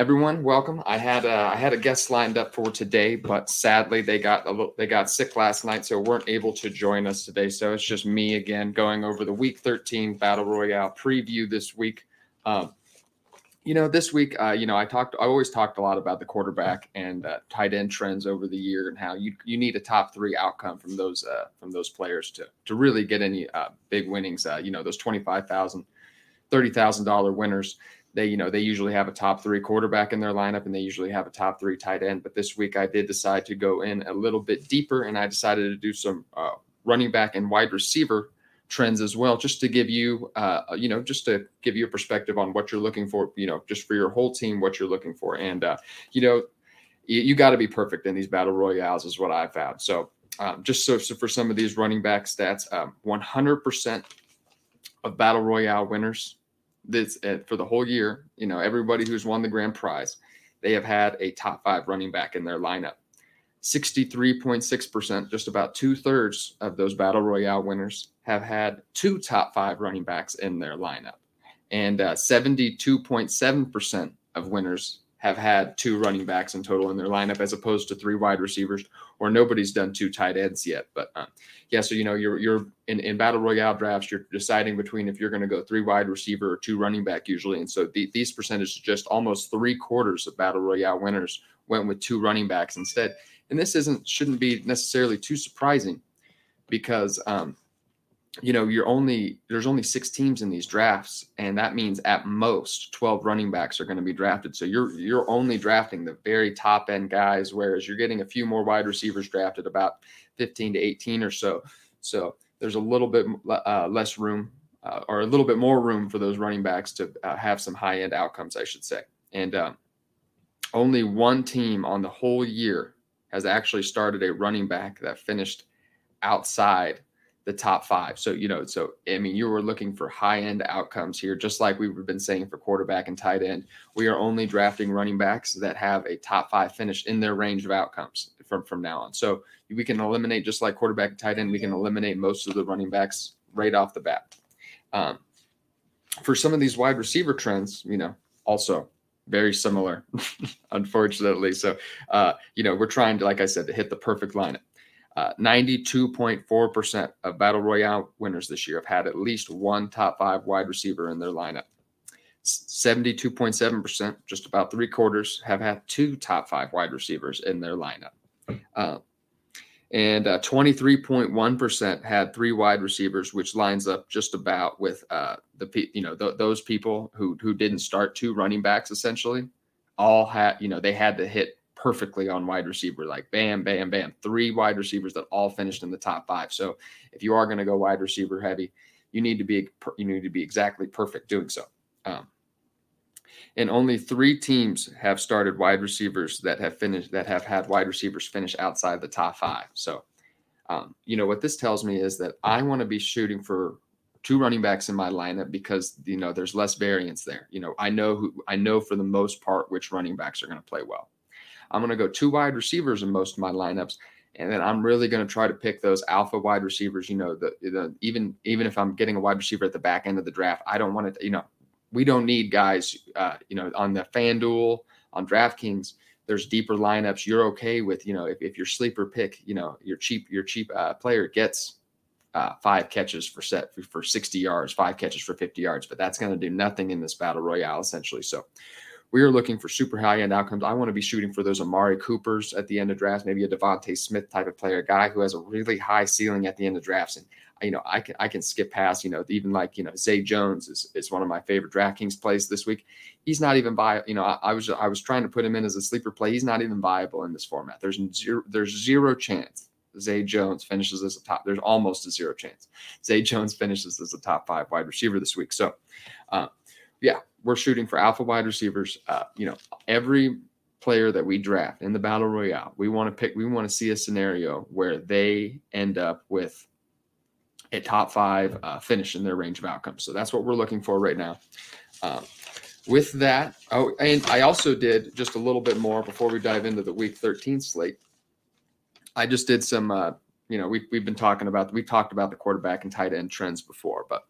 Everyone, welcome. I had a, I had a guest lined up for today, but sadly they got a little, they got sick last night, so weren't able to join us today. So it's just me again going over the Week 13 Battle Royale preview this week. Um, you know, this week, uh, you know, I talked, I always talked a lot about the quarterback and uh, tight end trends over the year and how you you need a top three outcome from those uh, from those players to to really get any uh, big winnings. Uh, you know, those twenty five thousand, thirty thousand dollar winners. They you know they usually have a top three quarterback in their lineup and they usually have a top three tight end. But this week I did decide to go in a little bit deeper and I decided to do some uh, running back and wide receiver trends as well, just to give you, uh, you know, just to give you a perspective on what you're looking for, you know, just for your whole team, what you're looking for. And, uh, you know, you, you got to be perfect in these battle royales, is what I found. So, um, just so, so, for some of these running back stats, um, 100% of battle royale winners this uh, for the whole year, you know, everybody who's won the grand prize, they have had a top five running back in their lineup. 63.6%, just about two thirds of those battle royale winners have had two top five running backs in their lineup. And uh, 72.7% of winners have had two running backs in total in their lineup as opposed to three wide receivers or nobody's done two tight ends yet but uh, yeah so you know you're you're in, in battle royale drafts you're deciding between if you're going to go three wide receiver or two running back usually and so the, these percentages just almost three quarters of battle royale winners went with two running backs instead. And this isn't shouldn't be necessarily too surprising because um, you know you're only there's only six teams in these drafts and that means at most 12 running backs are going to be drafted. So you're you're only drafting the very top end guys whereas you're getting a few more wide receivers drafted about 15 to 18 or so. So there's a little bit uh, less room uh, or a little bit more room for those running backs to uh, have some high end outcomes i should say. And um, only one team on the whole year has actually started a running back that finished outside the top five. So, you know, so I mean, you were looking for high end outcomes here, just like we've been saying for quarterback and tight end. We are only drafting running backs that have a top five finish in their range of outcomes from, from now on. So we can eliminate, just like quarterback and tight end, we can eliminate most of the running backs right off the bat. Um, for some of these wide receiver trends, you know, also very similar, unfortunately. So, uh, you know, we're trying to, like I said, to hit the perfect lineup. Uh, 92.4% of Battle Royale winners this year have had at least one top five wide receiver in their lineup. 72.7%, just about three quarters, have had two top five wide receivers in their lineup. Uh, and uh, 23.1% had three wide receivers, which lines up just about with uh, the you know th- those people who who didn't start two running backs essentially all had you know they had to hit perfectly on wide receiver, like bam, bam, bam. Three wide receivers that all finished in the top five. So if you are going to go wide receiver heavy, you need to be you need to be exactly perfect doing so. Um, and only three teams have started wide receivers that have finished that have had wide receivers finish outside the top five. So, um, you know what this tells me is that I want to be shooting for two running backs in my lineup because you know there's less variance there. You know, I know who I know for the most part which running backs are going to play well. I'm going to go two wide receivers in most of my lineups. And then I'm really going to try to pick those alpha wide receivers. You know, the, the even even if I'm getting a wide receiver at the back end of the draft, I don't want to. You know, we don't need guys. Uh, you know, on the FanDuel, on DraftKings, there's deeper lineups. You're okay with you know if, if your sleeper pick, you know, your cheap your cheap uh, player gets uh, five catches for set for, for 60 yards, five catches for 50 yards, but that's going to do nothing in this battle royale essentially. So we are looking for super high end outcomes. I want to be shooting for those Amari Coopers at the end of drafts, maybe a DeVonta Smith type of player, a guy who has a really high ceiling at the end of drafts. And you know, I can I can skip past, you know, even like you know, Zay Jones is, is one of my favorite DraftKings plays this week. He's not even viable. You know, I, I, was I was trying to put him in as a sleeper play. He's not even viable in this format. There's zero there's zero chance Zay Jones finishes as a top. There's almost a zero chance Zay Jones finishes as a top five wide receiver this week. So, uh, yeah, we're shooting for alpha wide receivers. Uh, you know, every player that we draft in the battle royale, we want to pick, we want to see a scenario where they end up with a top five uh, finish in their range of outcomes. So that's what we're looking for right now. Um, with that, oh, and I also did just a little bit more before we dive into the week 13 slate. I just did some, uh, you know, we, we've been talking about, we talked about the quarterback and tight end trends before, but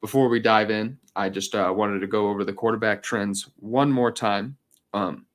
before we dive in, I just uh, wanted to go over the quarterback trends one more time. Um,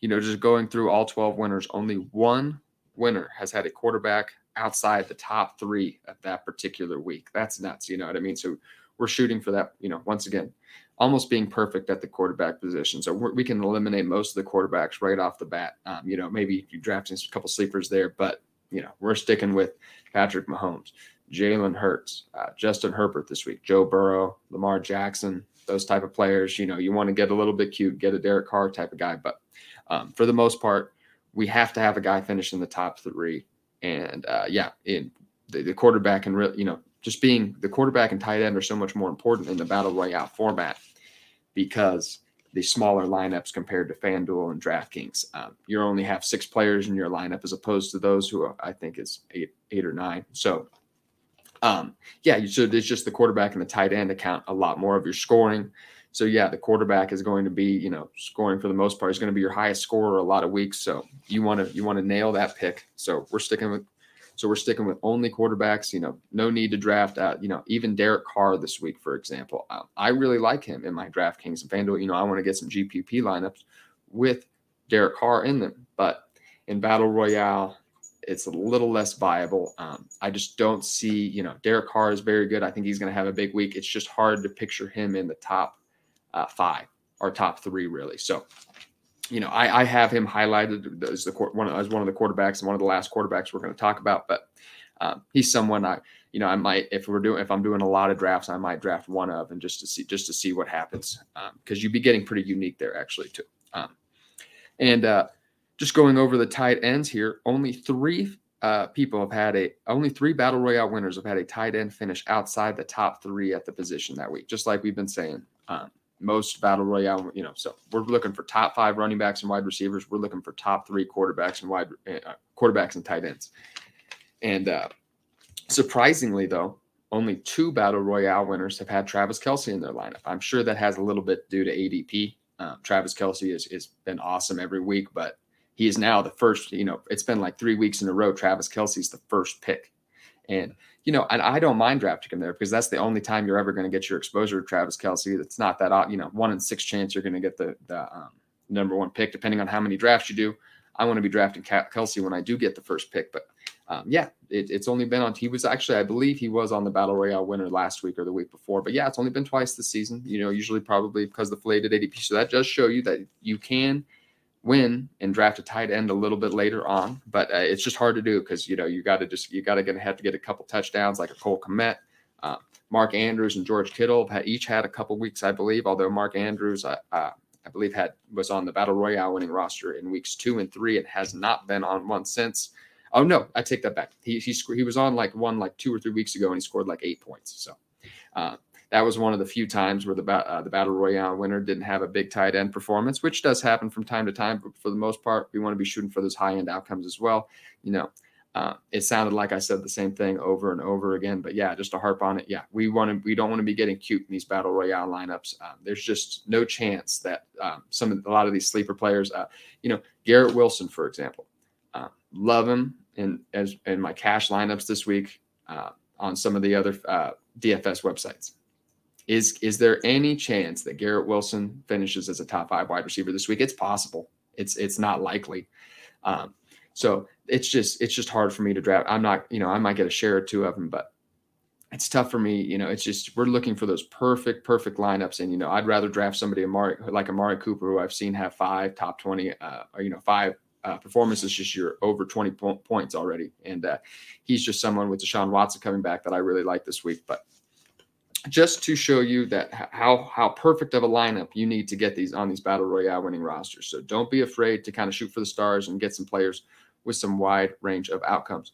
you know, just going through all 12 winners, only one winner has had a quarterback outside the top three at that particular week. That's nuts. You know what I mean? So we're shooting for that, you know, once again, almost being perfect at the quarterback position. So we can eliminate most of the quarterbacks right off the bat. Um, you know, maybe you drafting a couple sleepers there, but, you know, we're sticking with Patrick Mahomes, Jalen Hurts, uh, Justin Herbert this week, Joe Burrow, Lamar Jackson, those type of players. You know, you want to get a little bit cute, get a Derek Carr type of guy. But um, for the most part, we have to have a guy finish in the top three and uh, yeah, in the, the quarterback and you know, just being the quarterback and tight end are so much more important in the battle royale format because the smaller lineups compared to FanDuel and DraftKings. Um, you only have six players in your lineup as opposed to those who are, I think is eight, eight or nine. So, um, yeah, so it's just the quarterback and the tight end account a lot more of your scoring. So yeah, the quarterback is going to be, you know, scoring for the most part is going to be your highest scorer a lot of weeks. So you want to you want to nail that pick. So we're sticking with so we're sticking with only quarterbacks. You know, no need to draft. Uh, you know, even Derek Carr this week, for example. Uh, I really like him in my DraftKings and FanDuel. You know, I want to get some GPP lineups with Derek Carr in them, but in Battle Royale, it's a little less viable. Um, I just don't see. You know, Derek Carr is very good. I think he's going to have a big week. It's just hard to picture him in the top uh, five or top three, really. So, you know, I, I have him highlighted as the one as one of the quarterbacks and one of the last quarterbacks we're going to talk about. But um, he's someone I, you know, I might if we're doing if I'm doing a lot of drafts, I might draft one of and just to see just to see what happens because um, you'd be getting pretty unique there actually too. Um, and uh, just going over the tight ends here, only three uh, people have had a only three battle royale winners have had a tight end finish outside the top three at the position that week, just like we've been saying. Um, most battle royale, you know, so we're looking for top five running backs and wide receivers. We're looking for top three quarterbacks and wide uh, quarterbacks and tight ends. And uh, surprisingly, though, only two battle royale winners have had Travis Kelce in their lineup. I'm sure that has a little bit due to ADP. Um, Travis Kelce has been awesome every week, but he is now the first. You know, it's been like three weeks in a row. Travis Kelce's the first pick, and you know, and I don't mind drafting him there because that's the only time you're ever going to get your exposure to Travis Kelce. It's not that, you know, one in six chance you're going to get the, the um, number one pick, depending on how many drafts you do. I want to be drafting Kelce when I do get the first pick. But um, yeah, it, it's only been on, he was actually, I believe he was on the Battle Royale winner last week or the week before. But yeah, it's only been twice this season, you know, usually probably because the flayed ADP. So that does show you that you can – win and draft a tight end a little bit later on. But uh, it's just hard to do because you know you got to just you got to get have to get a couple touchdowns like a Cole Kmet, uh, Mark Andrews, and George Kittle have each had a couple weeks, I believe. Although Mark Andrews, uh, uh, I believe, had was on the Battle Royale winning roster in weeks two and three and has not been on one since. Oh no, I take that back. He he he was on like one like two or three weeks ago and he scored like eight points. So. That was one of the few times where the uh, the battle royale winner didn't have a big tight end performance, which does happen from time to time. But for the most part, we want to be shooting for those high end outcomes as well. You know, uh, it sounded like I said the same thing over and over again, but yeah, just to harp on it, yeah, we want to we don't want to be getting cute in these battle royale lineups. Um, there's just no chance that um, some a lot of these sleeper players, uh, you know, Garrett Wilson, for example, uh, love him in as in my cash lineups this week uh, on some of the other uh, DFS websites. Is is there any chance that Garrett Wilson finishes as a top five wide receiver this week? It's possible. It's it's not likely. Um, so it's just it's just hard for me to draft. I'm not you know I might get a share or two of them, but it's tough for me. You know, it's just we're looking for those perfect perfect lineups, and you know I'd rather draft somebody Amari, like Amari Cooper, who I've seen have five top twenty, uh, or you know five uh, performances this year over 20 po- points already. And uh, he's just someone with Deshaun Watson coming back that I really like this week. But just to show you that how how perfect of a lineup you need to get these on these battle royale winning rosters. So don't be afraid to kind of shoot for the stars and get some players with some wide range of outcomes.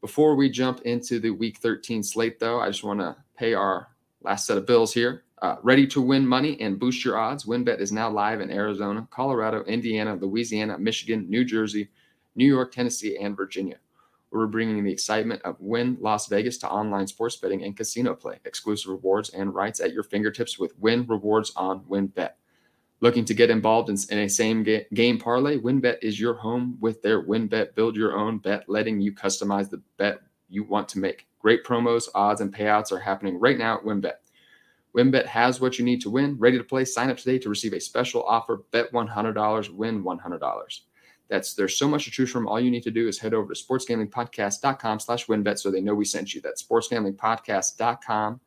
Before we jump into the week 13 slate, though, I just want to pay our last set of bills here. Uh, ready to win money and boost your odds? WynnBET is now live in Arizona, Colorado, Indiana, Louisiana, Michigan, New Jersey, New York, Tennessee, and Virginia. We're bringing the excitement of Wynn Las Vegas to online sports betting and casino play. Exclusive rewards and rights at your fingertips with Wynn Rewards on WynnBET. Looking to get involved in, in a same ga- game parlay? WynnBET is your home with their WynnBET Build Your Own Bet, letting you customize the bet you want to make. Great promos, odds, and payouts are happening right now at WynnBET. WynnBET has what you need to win. Ready to play? Sign up today to receive a special offer. Bet $100, win $100. That's there's so much to choose from. All you need to do is head over to sportsgamblingpodcast.com slash wynnbet so they know we sent you. That's sportsgamblingpodcast.com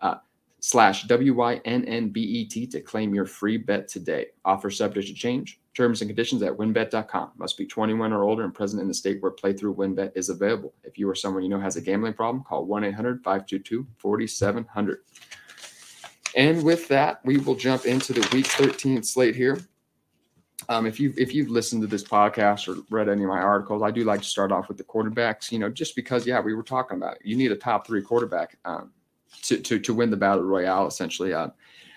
uh, slash W-Y-N-N-B-E-T to claim your free bet today. Offer subject to change. Terms and conditions at wynnbet.com. Must be 21 or older and present in the state where playthrough WynnBET is available. If you or someone you know has a gambling problem, call 1-800-522-4700. And with that, we will jump into the week 13 slate here. Um, if you've if you've listened to this podcast or read any of my articles, I do like to start off with the quarterbacks. You know, just because yeah, we were talking about it. You need a top three quarterback um, to, to to win the battle royale. Essentially, uh,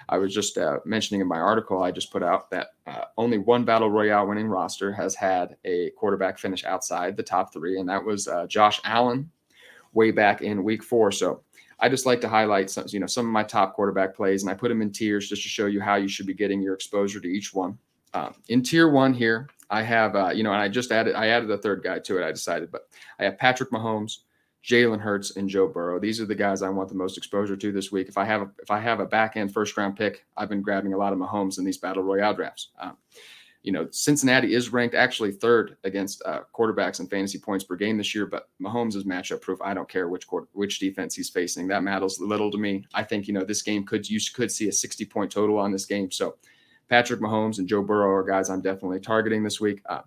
I was just uh, mentioning in my article I just put out that uh, only one battle royale winning roster has had a quarterback finish outside the top three, and that was uh, Josh Allen way back in week four. So I just like to highlight some, you know, some of my top quarterback plays, and I put them in tiers just to show you how you should be getting your exposure to each one. Um, in tier one here, I have, uh, you know, and I just added, I added a third guy to it. I decided, but I have Patrick Mahomes, Jalen Hurts, and Joe Burrow. These are the guys I want the most exposure to this week. If I have, a, if I have a back end first round pick, I've been grabbing a lot of Mahomes in these battle royale drafts. Um, you know, Cincinnati is ranked actually third against uh, quarterbacks and fantasy points per game this year, but Mahomes is matchup proof. I don't care which quarter, which defense he's facing. That matters little to me. I think you know this game could you could see a 60 point total on this game. So Patrick Mahomes and Joe Burrow are guys I'm definitely targeting this week. Uh,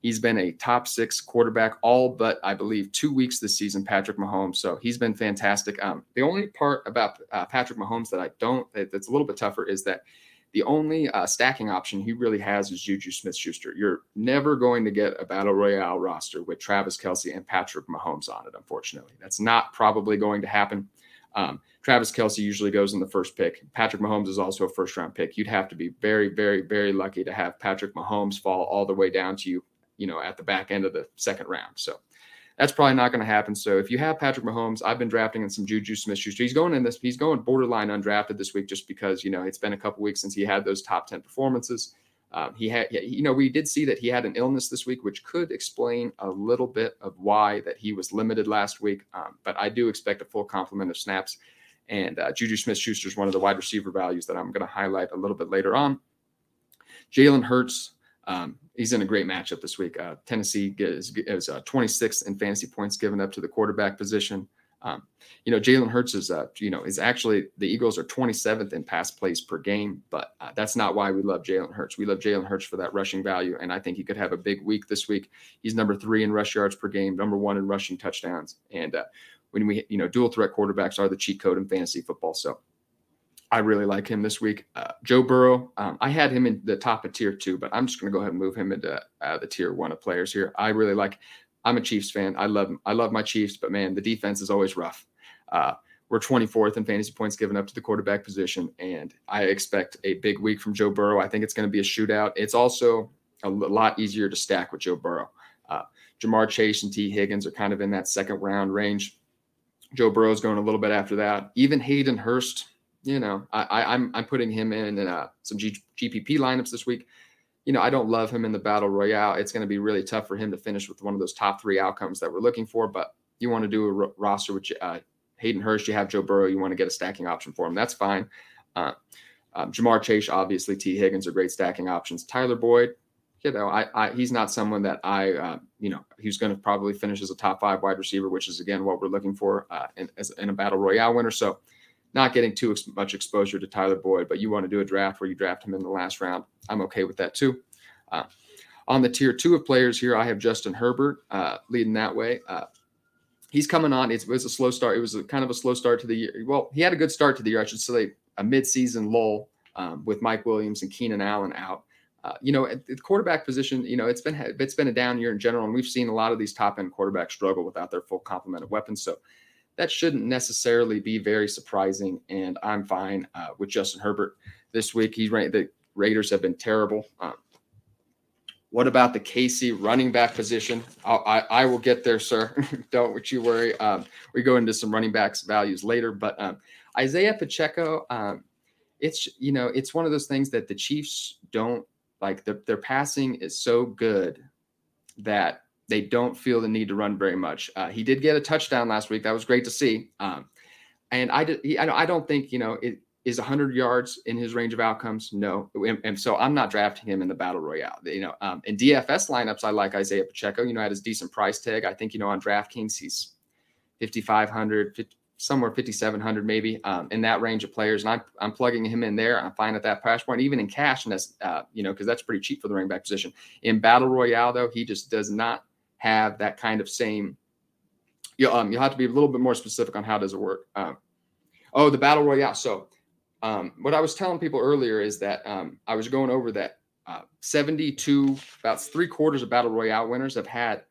he's been a top six quarterback all but I believe two weeks this season. Patrick Mahomes, so he's been fantastic. Um, the only part about uh, Patrick Mahomes that I don't that's a little bit tougher is that the only uh, stacking option he really has is Juju Smith Schuster. You're never going to get a battle royale roster with Travis Kelce and Patrick Mahomes on it, unfortunately. That's not probably going to happen. Um, Travis Kelce usually goes in the first pick. Patrick Mahomes is also a first round pick. You'd have to be very, very, very lucky to have Patrick Mahomes fall all the way down to you, you know, at the back end of the second round. So that's probably not going to happen. So if you have Patrick Mahomes, I've been drafting in some Juju Smith Schuster. He's going in this, he's going borderline undrafted this week just because, you know, it's been a couple weeks since he had those top 10 performances. Um, he had, you know, we did see that he had an illness this week, which could explain a little bit of why that he was limited last week. Um, but I do expect a full complement of snaps. And uh, Juju Smith Schuster is one of the wide receiver values that I'm going to highlight a little bit later on. Jalen Hurts, um, he's in a great matchup this week. Uh, Tennessee is, is uh, 26th in fantasy points given up to the quarterback position. Um, you know, Jalen Hurts is, uh, you know, is actually the Eagles are 27th in pass plays per game, but uh, that's not why we love Jalen Hurts. We love Jalen Hurts for that rushing value, and I think he could have a big week this week. He's number three in rush yards per game, number one in rushing touchdowns, and uh, when we, you know, dual threat quarterbacks are the cheat code in fantasy football. So I really like him this week. Uh, Joe Burrow, um, I had him in the top of tier two, but I'm just going to go ahead and move him into uh, the tier one of players here. I really like. I'm a Chiefs fan. I love I love my Chiefs, but man, the defense is always rough. Uh, we're 24th in fantasy points given up to the quarterback position, and I expect a big week from Joe Burrow. I think it's going to be a shootout. It's also a lot easier to stack with Joe Burrow. Uh, Ja'Marr Chase and Tee Higgins are kind of in that second round range. Joe Burrow's going a little bit after that. Even Hayden Hurst, you know, I, am I'm, I'm putting him in, in uh, some G, GPP lineups this week. You know, I don't love him in the battle royale. It's going to be really tough for him to finish with one of those top three outcomes that we're looking for. But you want to do a r- roster with uh, Hayden Hurst, you have Joe Burrow, you want to get a stacking option for him. That's fine. Uh, um, Ja'Marr Chase, obviously, Tee Higgins are great stacking options. Tyler Boyd, know, I, I he's not someone that I, uh, you know, he's going to probably finish as a top five wide receiver, which is again what we're looking for uh, in, as, in a battle royale winner. So, not getting too ex- much exposure to Tyler Boyd, but you want to do a draft where you draft him in the last round. I'm okay with that too. Uh, on the tier two of players here, I have Justin Herbert uh, leading that way. Uh, he's coming on. It was a slow start. It was a kind of a slow start to the year. Well, he had a good start to the year, I should say, a midseason lull um, with Mike Williams and Keenan Allen out. Uh, you know, at the quarterback position, you know, it's been it's been a down year in general, and we've seen a lot of these top end quarterbacks struggle without their full complement of weapons. So that shouldn't necessarily be very surprising. And I'm fine uh, with Justin Herbert this week. Right. The Raiders have been terrible. Um, what about the KC running back position? I'll, I, I will get there, sir. Don't you worry. Um, we go into some running backs values later, but um, Isaiah Pacheco, um, it's you know it's one of those things that the Chiefs don't like. The, their passing is so good that they don't feel the need to run very much. Uh, he did get a touchdown last week. That was great to see. Um, and I, did, he, I don't think you know it, is 100 yards in his range of outcomes? No. And, and, so I'm not drafting him in the battle royale. You know, um, in DFS lineups, I like Isaiah Pacheco. You know, at his decent price tag. I think you know on DraftKings he's 5,500, 50, somewhere 5,700 maybe um, in that range of players. And I'm, I'm plugging him in there. I'm fine at that price point, even in cash. And that's uh, you know because that's pretty cheap for the running back position. In battle royale though, he just does not have that kind of same. You um, you'll have to be a little bit more specific on how does it work. Um, oh, the battle royale. So um, what I was telling people earlier is that um, I was going over that uh, 72, about three quarters of battle royale winners have had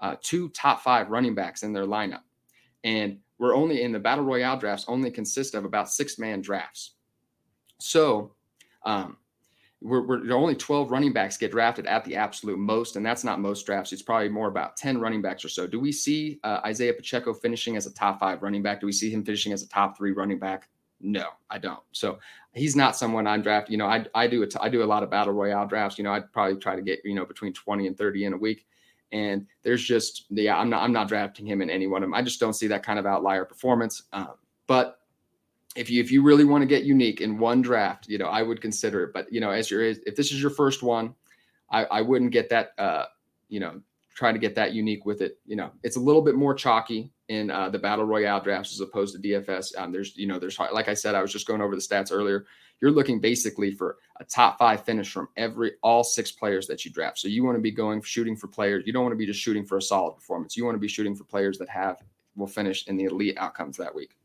uh, two top five running backs in their lineup, and we're only in the battle royale drafts only consist of about six man drafts. So, um, we're, we're only 12 running backs get drafted at the absolute most, and that's not most drafts. It's probably more about 10 running backs or so. Do we see uh, Isaiah Pacheco finishing as a top five running back? Do we see him finishing as a top three running back? No, I don't. So he's not someone I'm drafting. You know, I I do a t- I do a lot of battle royale drafts. You know, I'd probably try to get you know between 20 and 30 in a week. And there's just yeah, I'm not I'm not drafting him in any one of them. I just don't see that kind of outlier performance. Um, but if you if you really want to get unique in one draft, you know, I would consider it. But you know, as your if this is your first one, I, I wouldn't get that uh, you know, try to get that unique with it. You know, it's a little bit more chalky in uh, the battle royale drafts as opposed to DFS. Um, there's, you know, there's like I said, I was just going over the stats earlier. You're looking basically for a top five finish from every all six players that you draft. So you want to be going shooting for players. You don't want to be just shooting for a solid performance. You want to be shooting for players that have will finish in the elite outcomes that week.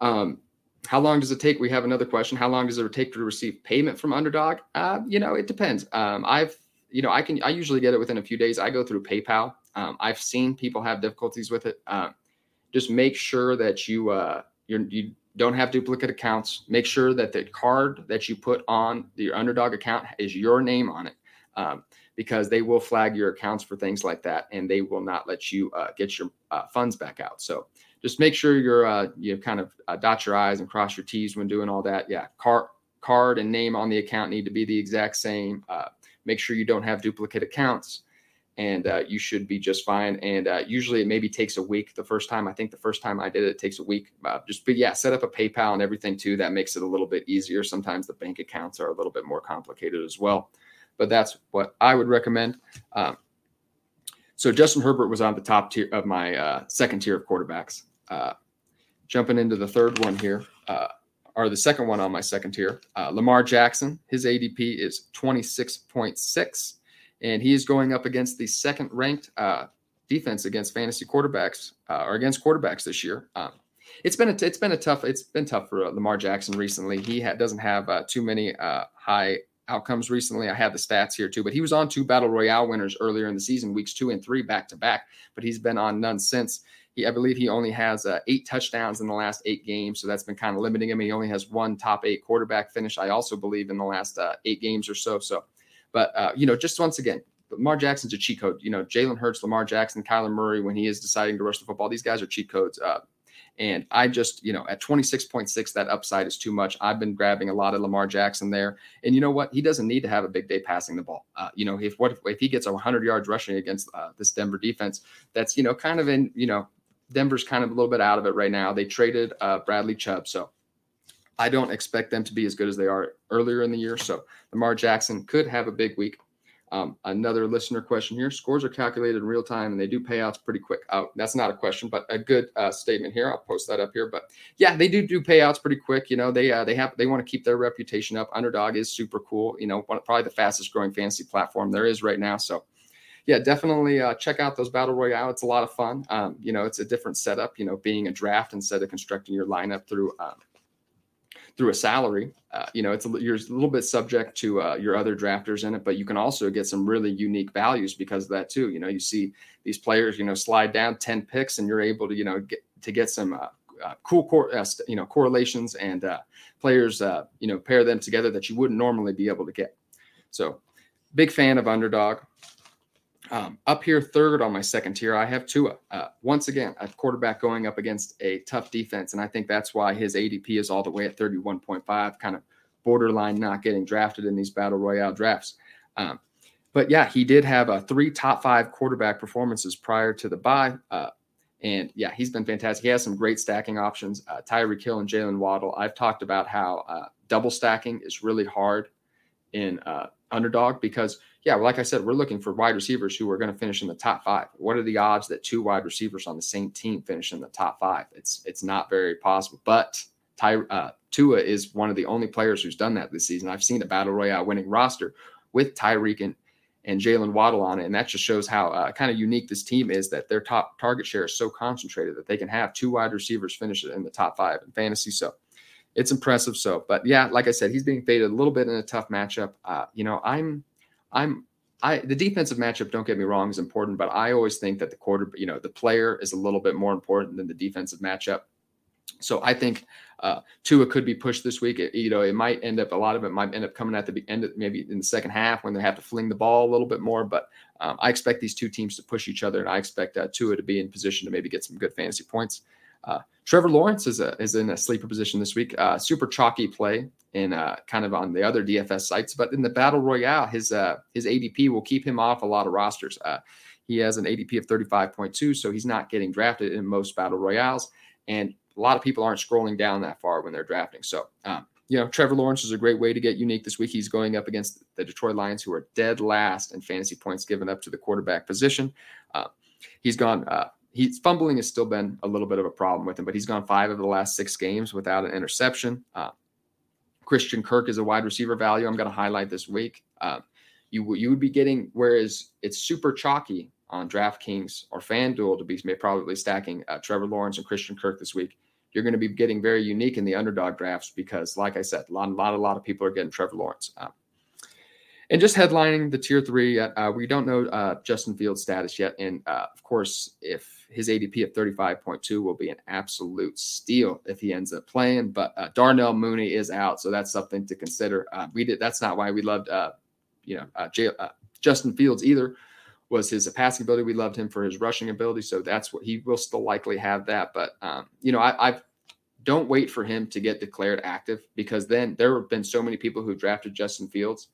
Um, how long does it take? We have another question. How long does it take to receive payment from Underdog? Uh, you know, it depends. Um, I've, you know, I can, I usually get it within a few days. I go through PayPal. Um, I've seen people have difficulties with it. Um, just make sure that you uh, you're, you don't have duplicate accounts. Make sure that the card that you put on your underdog account is your name on it, um, because they will flag your accounts for things like that, and they will not let you uh, get your uh, funds back out. So just make sure you're uh, you kind of uh, dot your i's and cross your t's when doing all that. Yeah, card card and name on the account need to be the exact same. Uh, make sure you don't have duplicate accounts and uh, you should be just fine. And uh, usually it maybe takes a week the first time. I think the first time I did it, it takes a week. Uh, just but yeah, set up a PayPal and everything too. That makes it a little bit easier. Sometimes the bank accounts are a little bit more complicated as well, but that's what I would recommend. Um, so Justin Herbert was on the top tier of my uh, second tier of quarterbacks. Uh, jumping into the third one here. Uh, or the second one on my second tier, Lamar Jackson. His ADP is 26.6 and he is going up against the second ranked uh, defense against fantasy quarterbacks uh, or against quarterbacks this year. Um, it's been a t- it's been a tough it's been tough for uh, Lamar Jackson recently. He ha- doesn't have uh, too many uh, high outcomes recently. I have the stats here too, but he was on two battle royale winners earlier in the season, weeks two and three back to back. But he's been on none since. He, I believe he only has uh, eight touchdowns in the last eight games, so that's been kind of limiting him. He only has one top eight quarterback finish. I also believe in the last uh, eight games or so. So but uh, you know, just once again, Lamar Jackson's a cheat code. You know, Jalen Hurts, Lamar Jackson, Kyler Murray, when he is deciding to rush the football, these guys are cheat codes. Uh, and I just, you know, at 26.6, that upside is too much. I've been grabbing a lot of Lamar Jackson there. And you know what? He doesn't need to have a big day passing the ball. Uh, you know, if what if, if, he gets 100 yards rushing against uh, this Denver defense, that's, you know, kind of in, you know, Denver's kind of a little bit out of it right now. They traded uh, Bradley Chubb. So I don't expect them to be as good as they are earlier in the year. So Lamar Jackson could have a big week. Um, another listener question here: Scores are calculated in real time, and they do payouts pretty quick. Uh, that's not a question, but a good uh, statement here. I'll post that up here. But yeah, they do do payouts pretty quick. You know, they uh, they have they want to keep their reputation up. Underdog is super cool. You know, one, probably the fastest growing fantasy platform there is right now. So yeah, definitely uh, check out those battle royale. It's a lot of fun. Um, you know, it's a different setup. You know, being a draft instead of constructing your lineup through um, through a salary. Uh, you know, it's a, you're a little bit subject to uh, your other drafters in it, but you can also get some really unique values because of that too. You know, you see these players, you know, slide down ten picks, and you're able to, you know, get to get some uh, uh, cool, cor- uh, you know, correlations and uh, players, you know, pair them together that you wouldn't normally be able to get. So, big fan of underdog. Um, up here, third on my second tier, I have Tua. Uh, once again, a quarterback going up against a tough defense, and I think that's why his ADP is all the way at 31.5, kind of borderline not getting drafted in these battle royale drafts. Um, but yeah, he did have uh, three top five quarterback performances prior to the bye. Uh, and yeah, he's been fantastic. He has some great stacking options. Uh, Tyreek Hill and Jaylen Waddle. I've talked about how uh, double stacking is really hard in uh, underdog because yeah, like I said, we're looking for wide receivers who are going to finish in the top five. What are the odds that two wide receivers on the same team finish in the top five? It's it's not very possible. But Ty, uh, Tua is one of the only players who's done that this season. I've seen a battle royale winning roster with Tyreek and and Jaylen Waddle on it, and that just shows how uh, kind of unique this team is. That their top target share is so concentrated that they can have two wide receivers finish in the top five in fantasy. So it's impressive. So, but yeah, like I said, he's being faded a little bit in a tough matchup. Uh, you know, I'm I'm I the defensive matchup, don't get me wrong, is important, but I always think that the quarter, you know, the player is a little bit more important than the defensive matchup. So I think uh, Tua could be pushed this week. It, you know, it might end up a lot of it might end up coming at the end, of, maybe in the second half when they have to fling the ball a little bit more. But um, I expect these two teams to push each other, and I expect uh, Tua to be in position to maybe get some good fantasy points. Uh, Trevor Lawrence is a, is in a sleeper position this week. Uh, super chalky play in uh, kind of on the other DFS sites, but in the battle royale, his uh, his ADP will keep him off a lot of rosters. Uh, he has an ADP of 35.2, so he's not getting drafted in most battle royales, and a lot of people aren't scrolling down that far when they're drafting. So. Um, you know, Trevor Lawrence is a great way to get unique this week. He's going up against the Detroit Lions, who are dead last in fantasy points given up to the quarterback position. Uh, he's gone uh, he's fumbling has still been a little bit of a problem with him, but he's gone five of the last six games without an interception. Uh, Christian Kirk is a wide receiver value. I'm going to highlight this week. Uh, you you would be getting whereas it's super chalky on DraftKings or FanDuel to be probably stacking uh, Trevor Lawrence and Christian Kirk this week. You're going to be getting very unique in the underdog drafts because, like I said, a lot, a lot, a lot of people are getting Trevor Lawrence. Uh, and just headlining the tier three, uh, we don't know uh, Justin Fields' status yet. And uh, of course, if his ADP of 35.2 will be an absolute steal if he ends up playing. But uh, Darnell Mooney is out, so that's something to consider. Uh, we did. That's not why we loved, uh, you know, J- Justin Fields either. Was his passing ability? We loved him for his rushing ability, so that's what he will still likely have that. But um, you know, I, I've don't wait for him to get declared active because then there have been so many people who drafted Justin Fields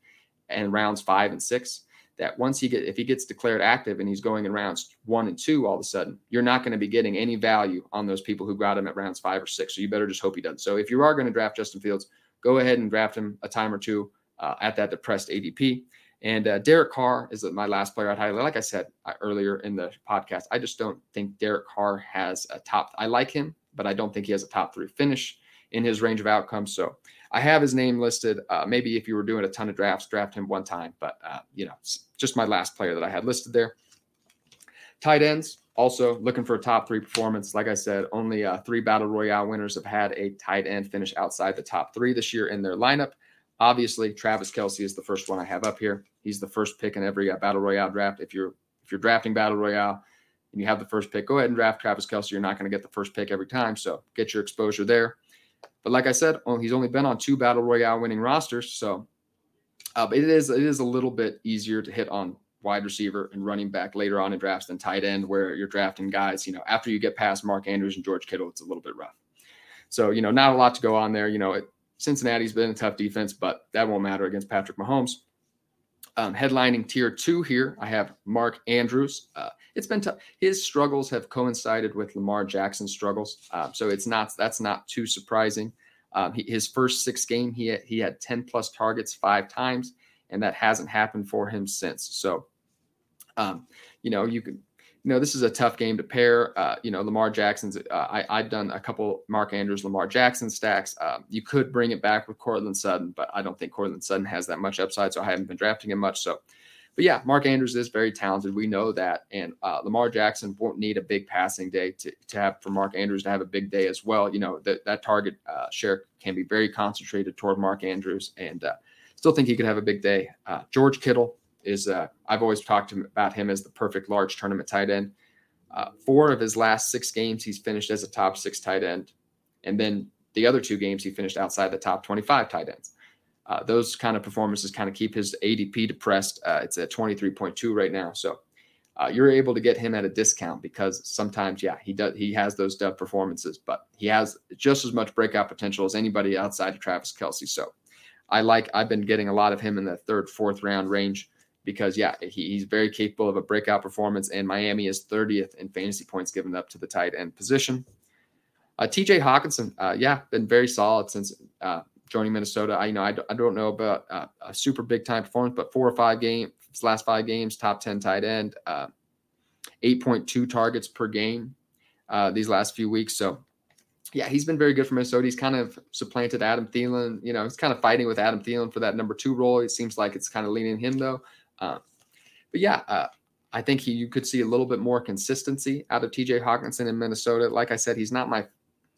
and rounds five and six that once he get if he gets declared active and he's going in rounds one and two all of a sudden you're not going to be getting any value on those people who got him at rounds five or six. So you better just hope he does so if you are going to draft justin fields go ahead and draft him a time or two uh, at that depressed adp and uh, derek carr is my last player i'd highlight. Like i said uh, earlier in the podcast i just don't think derek carr has a top i like him but i don't think he has a top three finish in his range of outcomes. So I have his name listed. Uh, maybe if you were doing a ton of drafts, draft him one time. But uh, you know, just my last player that I had listed there. Tight ends also looking for a top three performance. Like I said, only uh, three battle royale winners have had a tight end finish outside the top three this year in their lineup. Obviously, Travis Kelce is the first one I have up here. He's the first pick in every uh, battle royale draft. If you're if you're drafting battle royale and you have the first pick, go ahead and draft Travis Kelce. You're not going to get the first pick every time, so get your exposure there. But like I said, oh, he's only been on two battle royale winning rosters, so uh, it is it is a little bit easier to hit on wide receiver and running back later on in drafts than tight end, where you're drafting guys. You know, after you get past Mark Andrews and George Kittle, it's a little bit rough. So you know, not a lot to go on there. You know, it, Cincinnati's been a tough defense, but that won't matter against Patrick Mahomes. Um, headlining tier two here, I have Mark Andrews. Uh, it's been tough. His struggles have coincided with Lamar Jackson's struggles, uh, so it's not that's not too surprising. Um, he, his first six game, he had, he had ten plus targets five times, and that hasn't happened for him since. So, um, you know, you can you know, this is a tough game to pair. Uh, you know, Lamar Jackson's. Uh, I, I've done a couple Mark Andrews, Lamar Jackson stacks. Um, you could bring it back with Courtland Sutton, but I don't think Courtland Sutton has that much upside, so I haven't been drafting him much. So but yeah, Mark Andrews is very talented. We know that, and uh, Lamar Jackson won't need a big passing day to, to have for Mark Andrews to have a big day as well. You know that that target uh, share can be very concentrated toward Mark Andrews, and uh, still think he could have a big day. Uh, George Kittle is uh, I've always talked about him as the perfect large tournament tight end. Uh, four of his last six games, he's finished as a top six tight end, and then the other two games he finished outside the top 25 tight ends. Uh, those kind of performances kind of keep his ADP depressed. Uh, it's at 23.2 right now, so uh, you're able to get him at a discount because sometimes, yeah, he does he has those dub performances, but he has just as much breakout potential as anybody outside of Travis Kelce. So I like I've been getting a lot of him in the third, fourth round range because yeah, he, he's very capable of a breakout performance, and Miami is 30th in fantasy points given up to the tight end position. Uh, TJ Hockenson, uh, yeah, been very solid since uh, joining Minnesota. I you know I, I don't know about uh, a super big time performance, but four or five games, last five games, top ten tight end, uh, eight point two targets per game uh, these last few weeks. So yeah, he's been very good for Minnesota. He's kind of supplanted Adam Thielen. You know, he's kind of fighting with Adam Thielen for that number two role. It seems like it's kind of leaning him though. but yeah, I think he you could see a little bit more consistency out of TJ Hockenson in Minnesota. Like I said, he's not my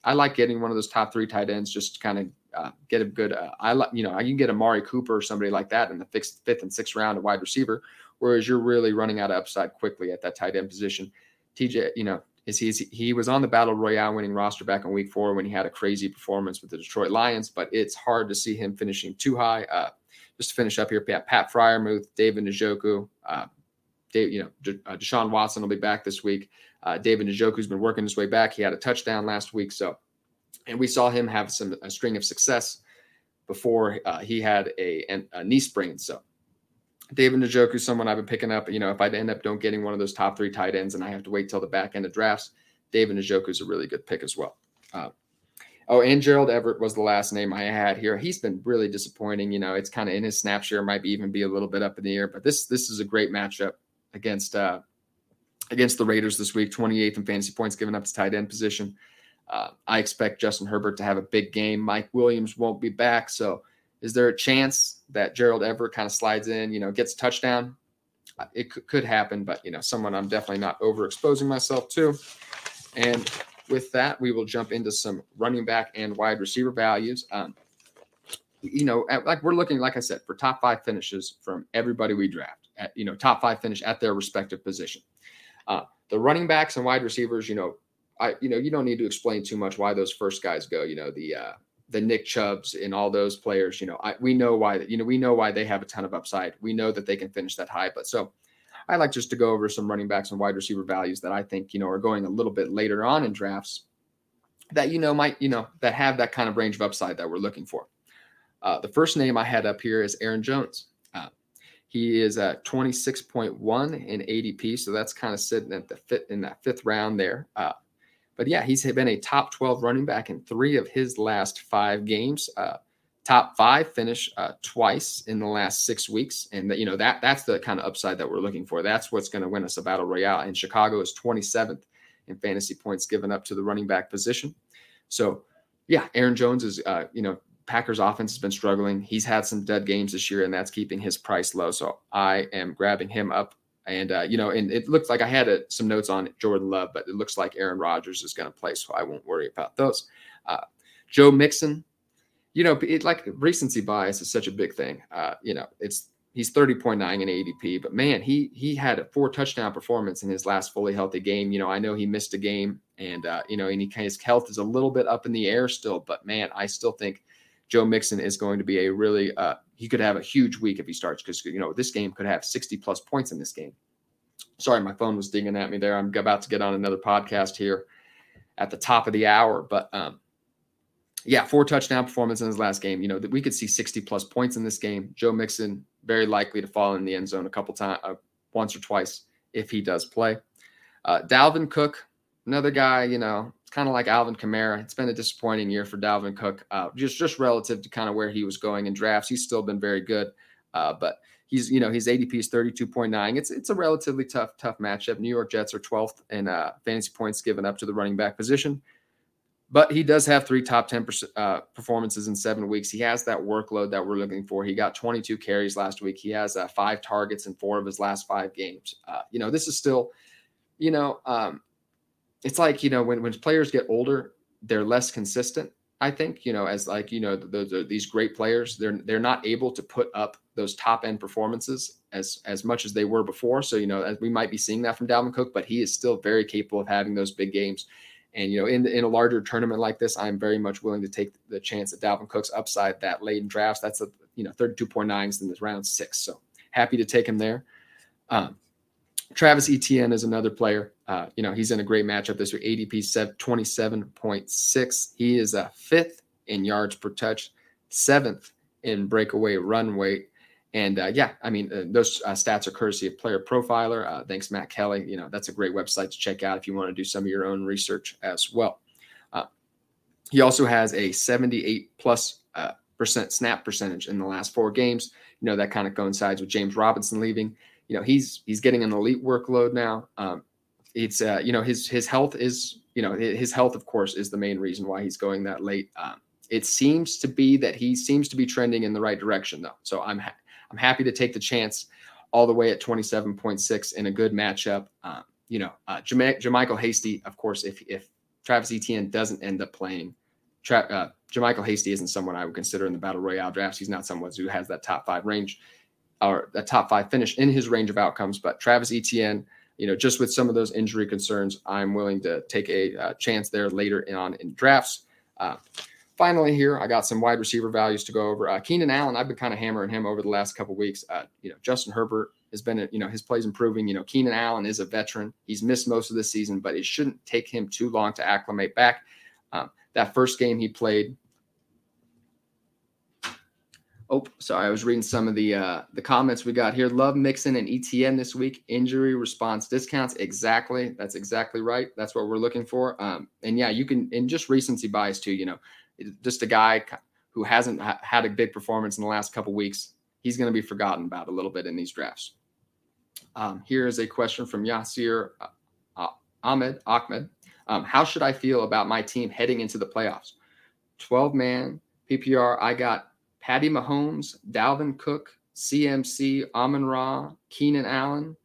I like getting one of those top three tight ends just to kind of uh, get a good. Uh, I like you know I can get Amari Cooper or somebody like that in the fifth, fifth and sixth round, a wide receiver. Whereas you're really running out of upside quickly at that tight end position. TJ, you know, is he he was on the battle royale winning roster back in week four when he had a crazy performance with the Detroit Lions, but it's hard to see him finishing too high. Uh, just to finish up here, Pat, Pat Freiermuth, David Njoku, uh, Dave, you know, De, uh, Deshaun Watson will be back this week. Uh, David Njoku's been working his way back. He had a touchdown last week, so and we saw him have some a string of success before uh, he had a, a, knee sprain. So David Njoku is someone I've been picking up. You know, if I end up don't getting one of those top three tight ends and I have to wait till the back end of drafts, David Njoku is a really good pick as well. Uh, oh, and Gerald Everett was the last name I had here. He's been really disappointing. You know, it's kind of in his snap share might be even be a little bit up in the air, but this this is a great matchup against uh, against the Raiders this week. 28th in fantasy points given up to tight end position. Uh, I expect Justin Herbert to have a big game. Mike Williams won't be back. So, is there a chance that Gerald Everett kind of slides in, you know, gets a touchdown? Uh, it could, could happen, but, you know, someone I'm definitely not overexposing myself to. And with that, we will jump into some running back and wide receiver values. Um, you know, at, like we're looking, like I said, for top five finishes from everybody we draft. At, you know, top five finish at their respective position. Uh, the running backs and wide receivers, you know, I you know you don't need to explain too much why those first guys go. You know the uh, the Nick Chubbs and all those players. You know I, we know why you know we know why they have a ton of upside. We know that they can finish that high. But so I like just to go over some running backs and wide receiver values that I think you know are going a little bit later on in drafts that you know might you know that have that kind of range of upside that we're looking for. Uh, the first name I had up here is Aaron Jones. Uh, he is at 26.1 in ADP, so that's kind of sitting at the fit in that fifth round there. Uh, but yeah, he's been a top 12 running back in three of his last five games. Uh, top five finish uh, twice in the last six weeks, and that you know that that's the kind of upside that we're looking for. That's what's going to win us a battle royale. And Chicago is 27th in fantasy points given up to the running back position. So yeah, Aaron Jones is uh, you know Packers offense has been struggling. He's had some dead games this year, and that's keeping his price low. So I am grabbing him up and uh, you know, and it looks like I had a, some notes on Jordan Love, but it looks like Aaron Rodgers is going to play, so I won't worry about those. Uh, Joe Mixon, you know, it, like recency bias is such a big thing. Uh, you know, it's he's 30.9 in ADP, but man, he he had a four touchdown performance in his last fully healthy game. You know, I know he missed a game, and uh, you know, and he, his health is a little bit up in the air still, but man, I still think Joe Mixon is going to be a really uh, he could have a huge week if he starts because you know this game could have 60 plus points in this game. Sorry, my phone was dinging at me there. I'm about to get on another podcast here at the top of the hour, but um, yeah, four touchdown performance in his last game. You know that we could see 60 plus points in this game. Joe Mixon very likely to fall in the end zone a couple times, uh, once or twice if he does play. Uh, Dalvin Cook, another guy. You know, kind of like Alvin Kamara. It's been a disappointing year for Dalvin Cook, uh, just just relative to kind of where he was going in drafts. He's still been very good, uh, but he's you know his ADP is 32.9. It's it's a relatively tough tough matchup. New York Jets are 12th in uh, fantasy points given up to the running back position. but he does have three top 10 uh, performances in seven weeks. He has that workload that we're looking for. He got 22 carries last week. He has uh, five targets in four of his last five games. Uh, you know, this is still, you know, um, it's like, you know, when, when players get older, they're less consistent. I think, you know, as like, you know, those these great players, they're, they're not able to put up those top end performances as, as much as they were before. So, you know, as we might be seeing that from Dalvin Cook, but he is still very capable of having those big games. And you know, in in a larger tournament like this, I'm very much willing to take the chance at Dalvin Cook's upside that late in drafts. That's a you know 32.9s in this round six. So happy to take him there. Um, Travis Etienne is another player. Uh, you know, he's in a great matchup this year. ADP 27.6. He is a fifth in yards per touch, seventh in breakaway run rate, and uh, yeah, I mean, uh, those uh, stats are courtesy of Player Profiler. Uh, thanks, Matt Kelley. You know, that's a great website to check out if you want to do some of your own research as well. Uh, he also has a 78 plus percent snap percentage in the last four games. You know, that kind of coincides with James Robinson leaving. You know, he's he's getting an elite workload now. Um, it's you know his his health is you know his health of course is the main reason why he's going that late. Um, it seems to be that he seems to be trending in the right direction though. So I'm ha- I'm happy to take the chance all the way at 27.6 in a good matchup. Um, you know, uh, JaMycal Hasty, of course, if if Travis Etienne doesn't end up playing, Tra- uh, JaMycal Hasty isn't someone I would consider in the battle royale drafts. He's not someone who has that top five range or that top five finish in his range of outcomes. But Travis Etienne, you know, just with some of those injury concerns, I'm willing to take a uh, chance there later on in drafts. Uh, finally here, I got some wide receiver values to go over. Uh, Keenan Allen, I've been kind of hammering him over the last couple weeks. Uh, you know, Justin Herbert has been, you know, his play's improving. You know, Keenan Allen is a veteran. He's missed most of the season, but it shouldn't take him too long to acclimate back. Um, that first game he played. Oh, sorry, I was reading some of the uh, the comments we got here. Love Mixon and Etienne this week. Injury response discounts. Exactly, that's exactly right. That's what we're looking for. Um, and yeah, you can and just recency bias too. You know, just a guy who hasn't had a big performance in the last couple weeks. He's going to be forgotten about a little bit in these drafts. Um, here is a question from Yasir uh, Ahmed Ahmed. Um, how should I feel about my team heading into the playoffs? 12 man PPR. I got Patty Mahomes, Dalvin Cook, CMC, Amon Ra, Keenan Allen,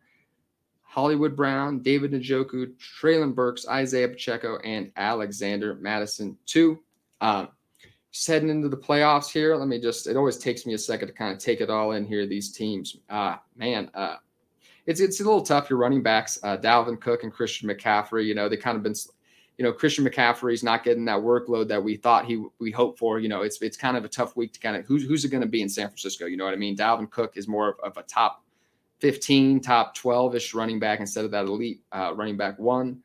Hollywood Brown, David Njoku, Treylon Burks, Isaiah Pacheco, and Alexander Mattison, Two. Um, just heading into the playoffs here. Let me just, it always takes me a second to kind of take it all in here. These teams, uh, man, uh, it's, it's a little tough. Your running backs, uh, Dalvin Cook and Christian McCaffrey, you know, they kind of been, you know, Christian McCaffrey's not getting that workload that we thought he, we hoped for, you know, it's, it's kind of a tough week to kind of, who's, who's it going to be in San Francisco? You know what I mean? Dalvin Cook is more of, of a top 15, top 12 ish running back instead of that elite uh, running back one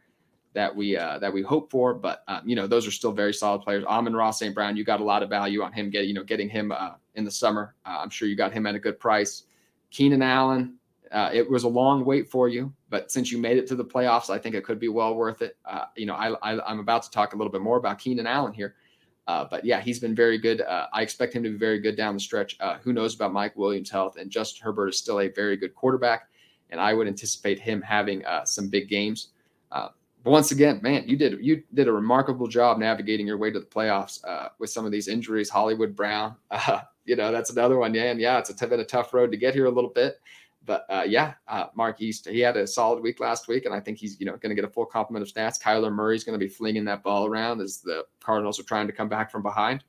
that we uh, that we hope for. But uh, you know, those are still very solid players. Amon-Ra St. Brown, you got a lot of value on him. Get you know, getting him uh, in the summer. Uh, I'm sure you got him at a good price. Keenan Allen, uh, it was a long wait for you, but since you made it to the playoffs, I think it could be well worth it. Uh, you know, I, am about to talk a little bit more about Keenan Allen here. but yeah, he's been very good. I expect him to be very good down the stretch. who knows about Mike Williams' health? And Justin Herbert is still a very good quarterback, and I would anticipate him having some big games. Uh, but once again, man, you did you did a remarkable job navigating your way to the playoffs uh, with some of these injuries. Hollywood Brown, uh, you know, that's another one. Yeah, and yeah, it's a, been a tough road to get here a little bit. But uh, yeah, uh, Marquise, he had a solid week last week, and I think he's you know going to get a full complement of stats. Kyler Murray's going to be flinging that ball around as the Cardinals are trying to come back from behind.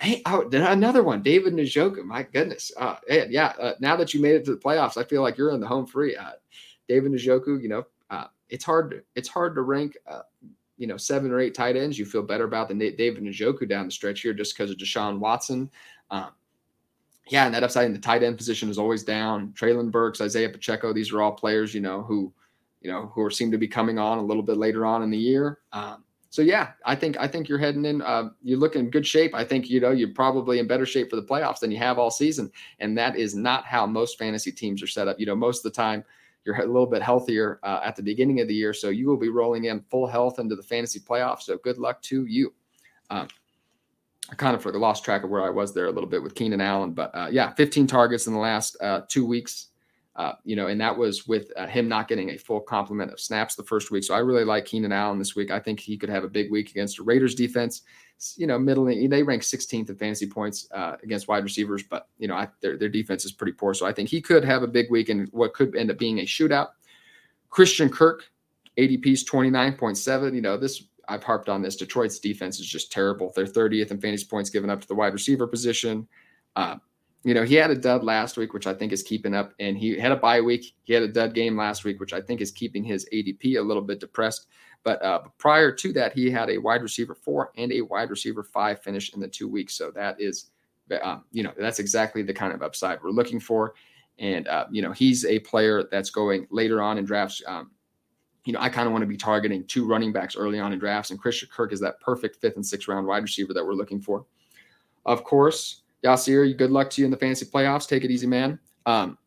Hey, oh, another one, David Njoku. My goodness, uh, yeah. Uh, now that you made it to the playoffs, I feel like you're in the home free. Uh, David Njoku, you know, uh, it's hard it's hard to rank uh, you know seven or eight tight ends. You feel better about than David Njoku down the stretch here just because of Deshaun Watson. Um, yeah, and that upside in the tight end position is always down. Treylon Burks, Isaiah Pacheco, these are all players you know who you know who seem to be coming on a little bit later on in the year. Um, so yeah, I think I think you're heading in. Uh, you look in good shape. I think you know you're probably in better shape for the playoffs than you have all season, and that is not how most fantasy teams are set up. You know, most of the time you're a little bit healthier uh, at the beginning of the year. So you will be rolling in full health into the fantasy playoffs. So good luck to you. Um, I kind of lost track of where I was there a little bit with Keenan Allen, but uh, yeah, 15 targets in the last uh, two weeks. Uh, you know, and that was with uh, him not getting a full complement of snaps the first week. So I really like Keenan Allen this week. I think he could have a big week against the Raiders defense. You know, middling, they rank 16th in fantasy points uh, against wide receivers, but, you know, I, their, their defense is pretty poor. So I think he could have a big week in what could end up being a shootout. Christian Kirk, ADP's 29.7. You know, this, I've harped on this. Detroit's defense is just terrible. They're 30th in fantasy points given up to the wide receiver position. Uh, you know, he had a dud last week, which I think is keeping up, and he had a bye week. He had a dud game last week, which I think is keeping his ADP a little bit depressed. But uh, prior to that, he had a wide receiver four and a wide receiver five finish in the two weeks. So that is, um, you know, that's exactly the kind of upside we're looking for. And uh, you know, he's a player that's going later on in drafts. Um, you know, I kind of want to be targeting two running backs early on in drafts, and Christian Kirk is that perfect fifth and sixth round wide receiver that we're looking for. Of course, Yasir, good luck to you in the fantasy playoffs. Take it easy, man. Um,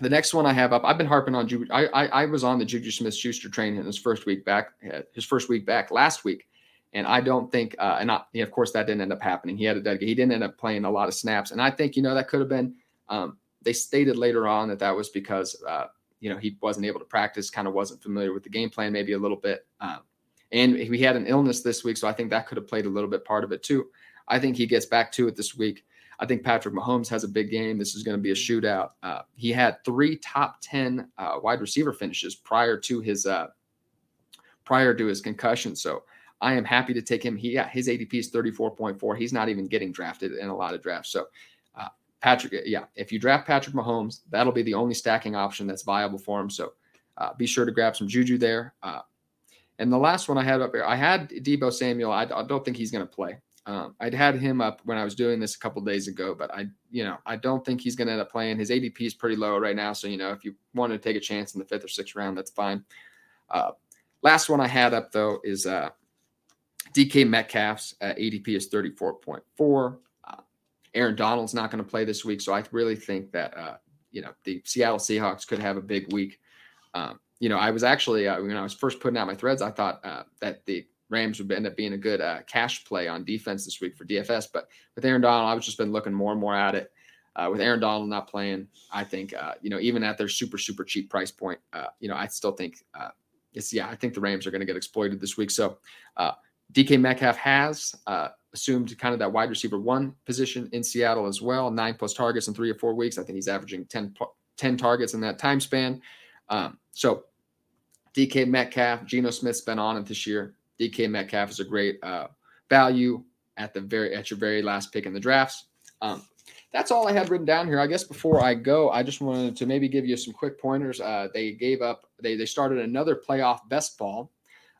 the next one I have up, I've been harping on. Ju- I, I, I was on the Juju Smith-Schuster train in his first week back, his first week back last week, and I don't think, uh, and not, of course, that didn't end up happening. He had a dead, he didn't end up playing a lot of snaps, and I think you know that could have been. Um, they stated later on that that was because uh, you know he wasn't able to practice, kind of wasn't familiar with the game plan, maybe a little bit, um, and he had an illness this week, so I think that could have played a little bit part of it too. I think he gets back to it this week. I think Patrick Mahomes has a big game. This is going to be a shootout. Uh, he had three top ten uh, wide receiver finishes prior to his uh, prior to his concussion. So I am happy to take him. He yeah, his ADP is thirty four point four. He's not even getting drafted in a lot of drafts. So Patrick, uh, yeah, if you draft Patrick Mahomes, that'll be the only stacking option that's viable for him. So uh, be sure to grab some juju there. Uh, and the last one I had up here, I had Deebo Samuel. I, I don't think he's going to play. Um, I'd had him up when I was doing this a couple days ago, but I, you know, I don't think he's going to end up playing. His ADP is pretty low right now, so you know, if you want to take a chance in the fifth or sixth round, that's fine. Uh, last one I had up though is uh, DK Metcalf's uh, ADP is 34.4. Aaron Donald's not going to play this week, so I really think that uh, you know the Seattle Seahawks could have a big week. Um, you know, I was actually uh, when I was first putting out my threads, I thought that the Rams would end up being a good uh, cash play on defense this week for DFS. But with Aaron Donald, I've just been looking more and more at it. Uh, with Aaron Donald not playing, I think uh, you know even at their super super cheap price point, uh, you know I still think uh, it's yeah I think the Rams are going to get exploited this week. So uh, DK Metcalf has assumed kind of that wide receiver one position in Seattle as well, nine plus targets in three or four weeks. I think he's averaging 10, 10 targets in that time span. Um, so DK Metcalf, Geno Smith's been on it this year. DK Metcalf is a great uh, value at the very at your very last pick in the drafts. Um, that's all I had written down here. I guess before I go, I just wanted to maybe give you some quick pointers. Uh, they gave up. They they started another playoff best ball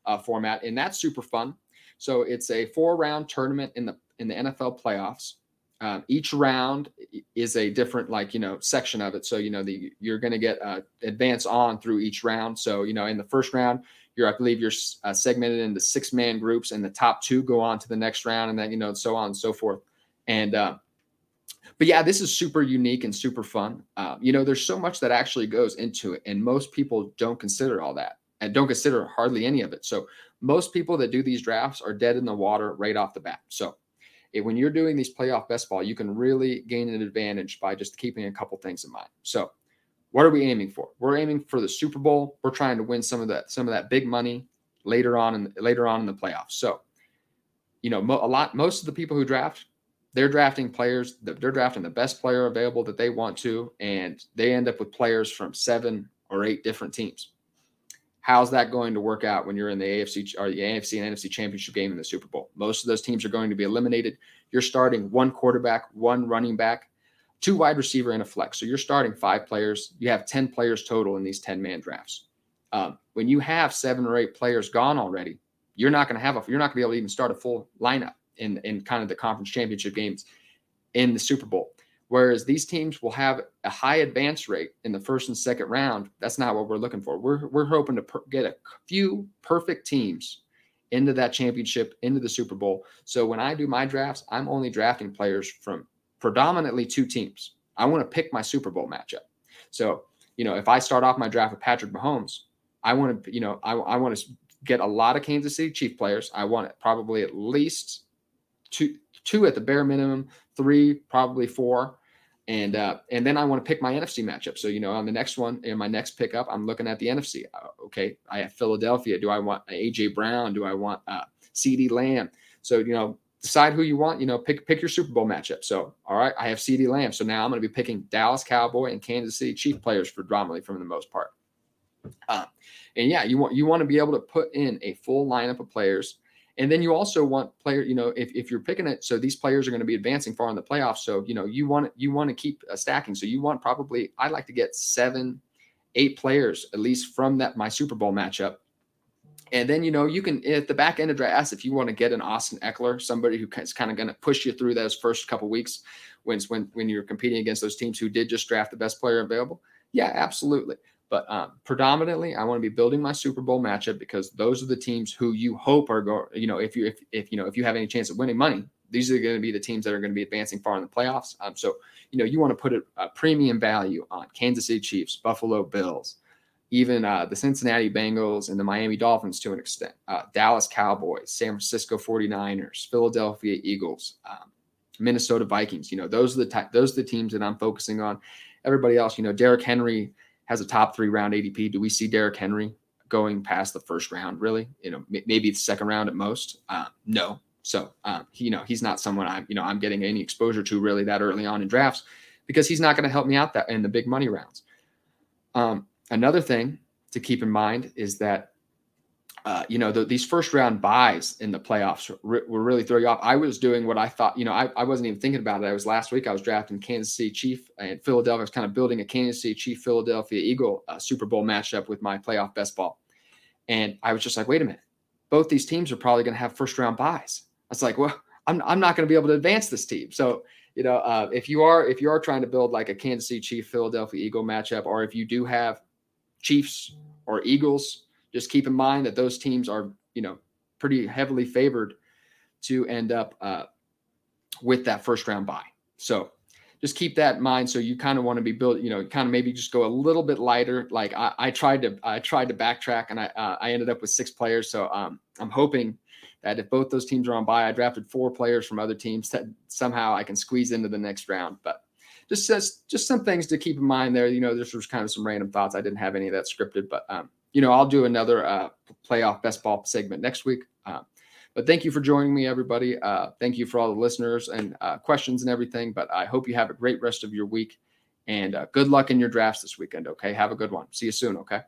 uh, format, and that's super fun. So it's a four round tournament in the in the NFL playoffs. Um, each round is a different like you know section of it. So you know the you're going to get uh, advance on through each round. So you know in the first round you're, I believe you're uh, segmented into six man groups, and the top two go on to the next round, and then you know so on and so forth. And uh, but yeah, this is super unique and super fun. Uh, you know, there's so much that actually goes into it, and most people don't consider all that and don't consider hardly any of it. So most people that do these drafts are dead in the water right off the bat. So when you're doing these playoff best ball, you can really gain an advantage by just keeping a couple things in mind. So what are we aiming for? We're aiming for the Super Bowl. We're trying to win some of that some of that big money later on in later on in the playoffs. So, you know, mo- a lot most of the people who draft, they're drafting players. They're drafting the best player available that they want to, and they end up with players from seven or eight different teams. How's that going to work out when you're in the AFC or the AFC and NFC championship game in the Super Bowl? Most of those teams are going to be eliminated. You're starting one quarterback, one running back, two wide receiver and a flex. So you're starting five players. You have 10 players total in these 10 man drafts. Um, when you have seven or eight players gone already, you're not going to have a, you're not going to be able to even start a full lineup in, in kind of the conference championship games in the Super Bowl. Whereas these teams will have a high advance rate in the first and second round. That's not what we're looking for. We're, we're hoping to per- get a few perfect teams into that championship, into the Super Bowl. So when I do my drafts, I'm only drafting players from predominantly two teams. I want to pick my Super Bowl matchup. So, you know, if I start off my draft with Patrick Mahomes, I want to, you know, I, I want to get a lot of Kansas City Chief players. I want it probably at least two, two at the bare minimum, three, probably four and uh, and then I want to pick my NFC matchup. So you know, on the next one in my next pickup, I'm looking at the NFC. Uh, okay, I have Philadelphia. Do I want AJ Brown? Do I want uh, CeeDee Lamb? So you know, decide who you want. You know, pick pick your Super Bowl matchup. So all right, I have CeeDee Lamb. So now I'm going to be picking Dallas Cowboy and Kansas City Chief players for predominantly from the most part. Uh, and yeah, you want you want to be able to put in a full lineup of players and then you also want player, you know, if, if you're picking it, so these players are going to be advancing far in the playoffs. So, you know, you want you want to keep stacking. So you want probably I'd like to get seven, eight players at least from that my Super Bowl matchup. And then, you know, you can at the back end of drafts, if you want to get an Austin Ekeler, somebody who is kind of going to push you through those first couple weeks when when when you're competing against those teams who did just draft the best player available. Yeah, absolutely. But um, predominantly, I want to be building my Super Bowl matchup because those are the teams who you hope are going. You know, if you if, if you know if you have any chance of winning money, these are going to be the teams that are going to be advancing far in the playoffs. Um, so you know you want to put a, a premium value on Kansas City Chiefs, Buffalo Bills, even uh, the Cincinnati Bengals and the Miami Dolphins to an extent, uh, Dallas Cowboys, San Francisco 49ers, Philadelphia Eagles, um, Minnesota Vikings. You know, those are the ty- those are the teams that I'm focusing on. Everybody else, you know, Derrick Henry has a top three round ADP. Do we see Derrick Henry going past the first round? Really, you know, maybe the second round at most. Uh, no. So, um, he, you know, he's not someone I'm, you know, I'm getting any exposure to really that early on in drafts because he's not going to help me out that in the big money rounds. Um, another thing to keep in mind is that uh, you know, the, these first round byes in the playoffs were, were really throwing off. I was doing what I thought, you know, I, I wasn't even thinking about it. I was last week, I was drafting Kansas City Chief and Philadelphia. I was kind of building a Kansas City Chief Philadelphia Eagle uh, Super Bowl matchup with my playoff best ball. And I was just like, wait a minute, both these teams are probably going to have first round byes. I was like, well, I'm, I'm not going to be able to advance this team. So, you know, uh, if you are if you are trying to build like a Kansas City Chief Philadelphia Eagle matchup, or if you do have Chiefs or Eagles just keep in mind that those teams are, you know, pretty heavily favored to end up uh, with that first round bye. So just keep that in mind. So you kind of want to be built, you know, kind of maybe just go a little bit lighter. Like I, I tried to, I tried to backtrack and I, uh, I ended up with six players. So um, I'm hoping that if both those teams are on bye, I drafted four players from other teams that somehow I can squeeze into the next round. But just just just some things to keep in mind there. You know, this was kind of some random thoughts. I didn't have any of that scripted, but um, you know, I'll do another uh, playoff best ball segment next week. Uh, but thank you for joining me, everybody. Uh, thank you for all the listeners and uh, questions and everything. But I hope you have a great rest of your week and uh, good luck in your drafts this weekend. Okay. Have a good one. See you soon. Okay.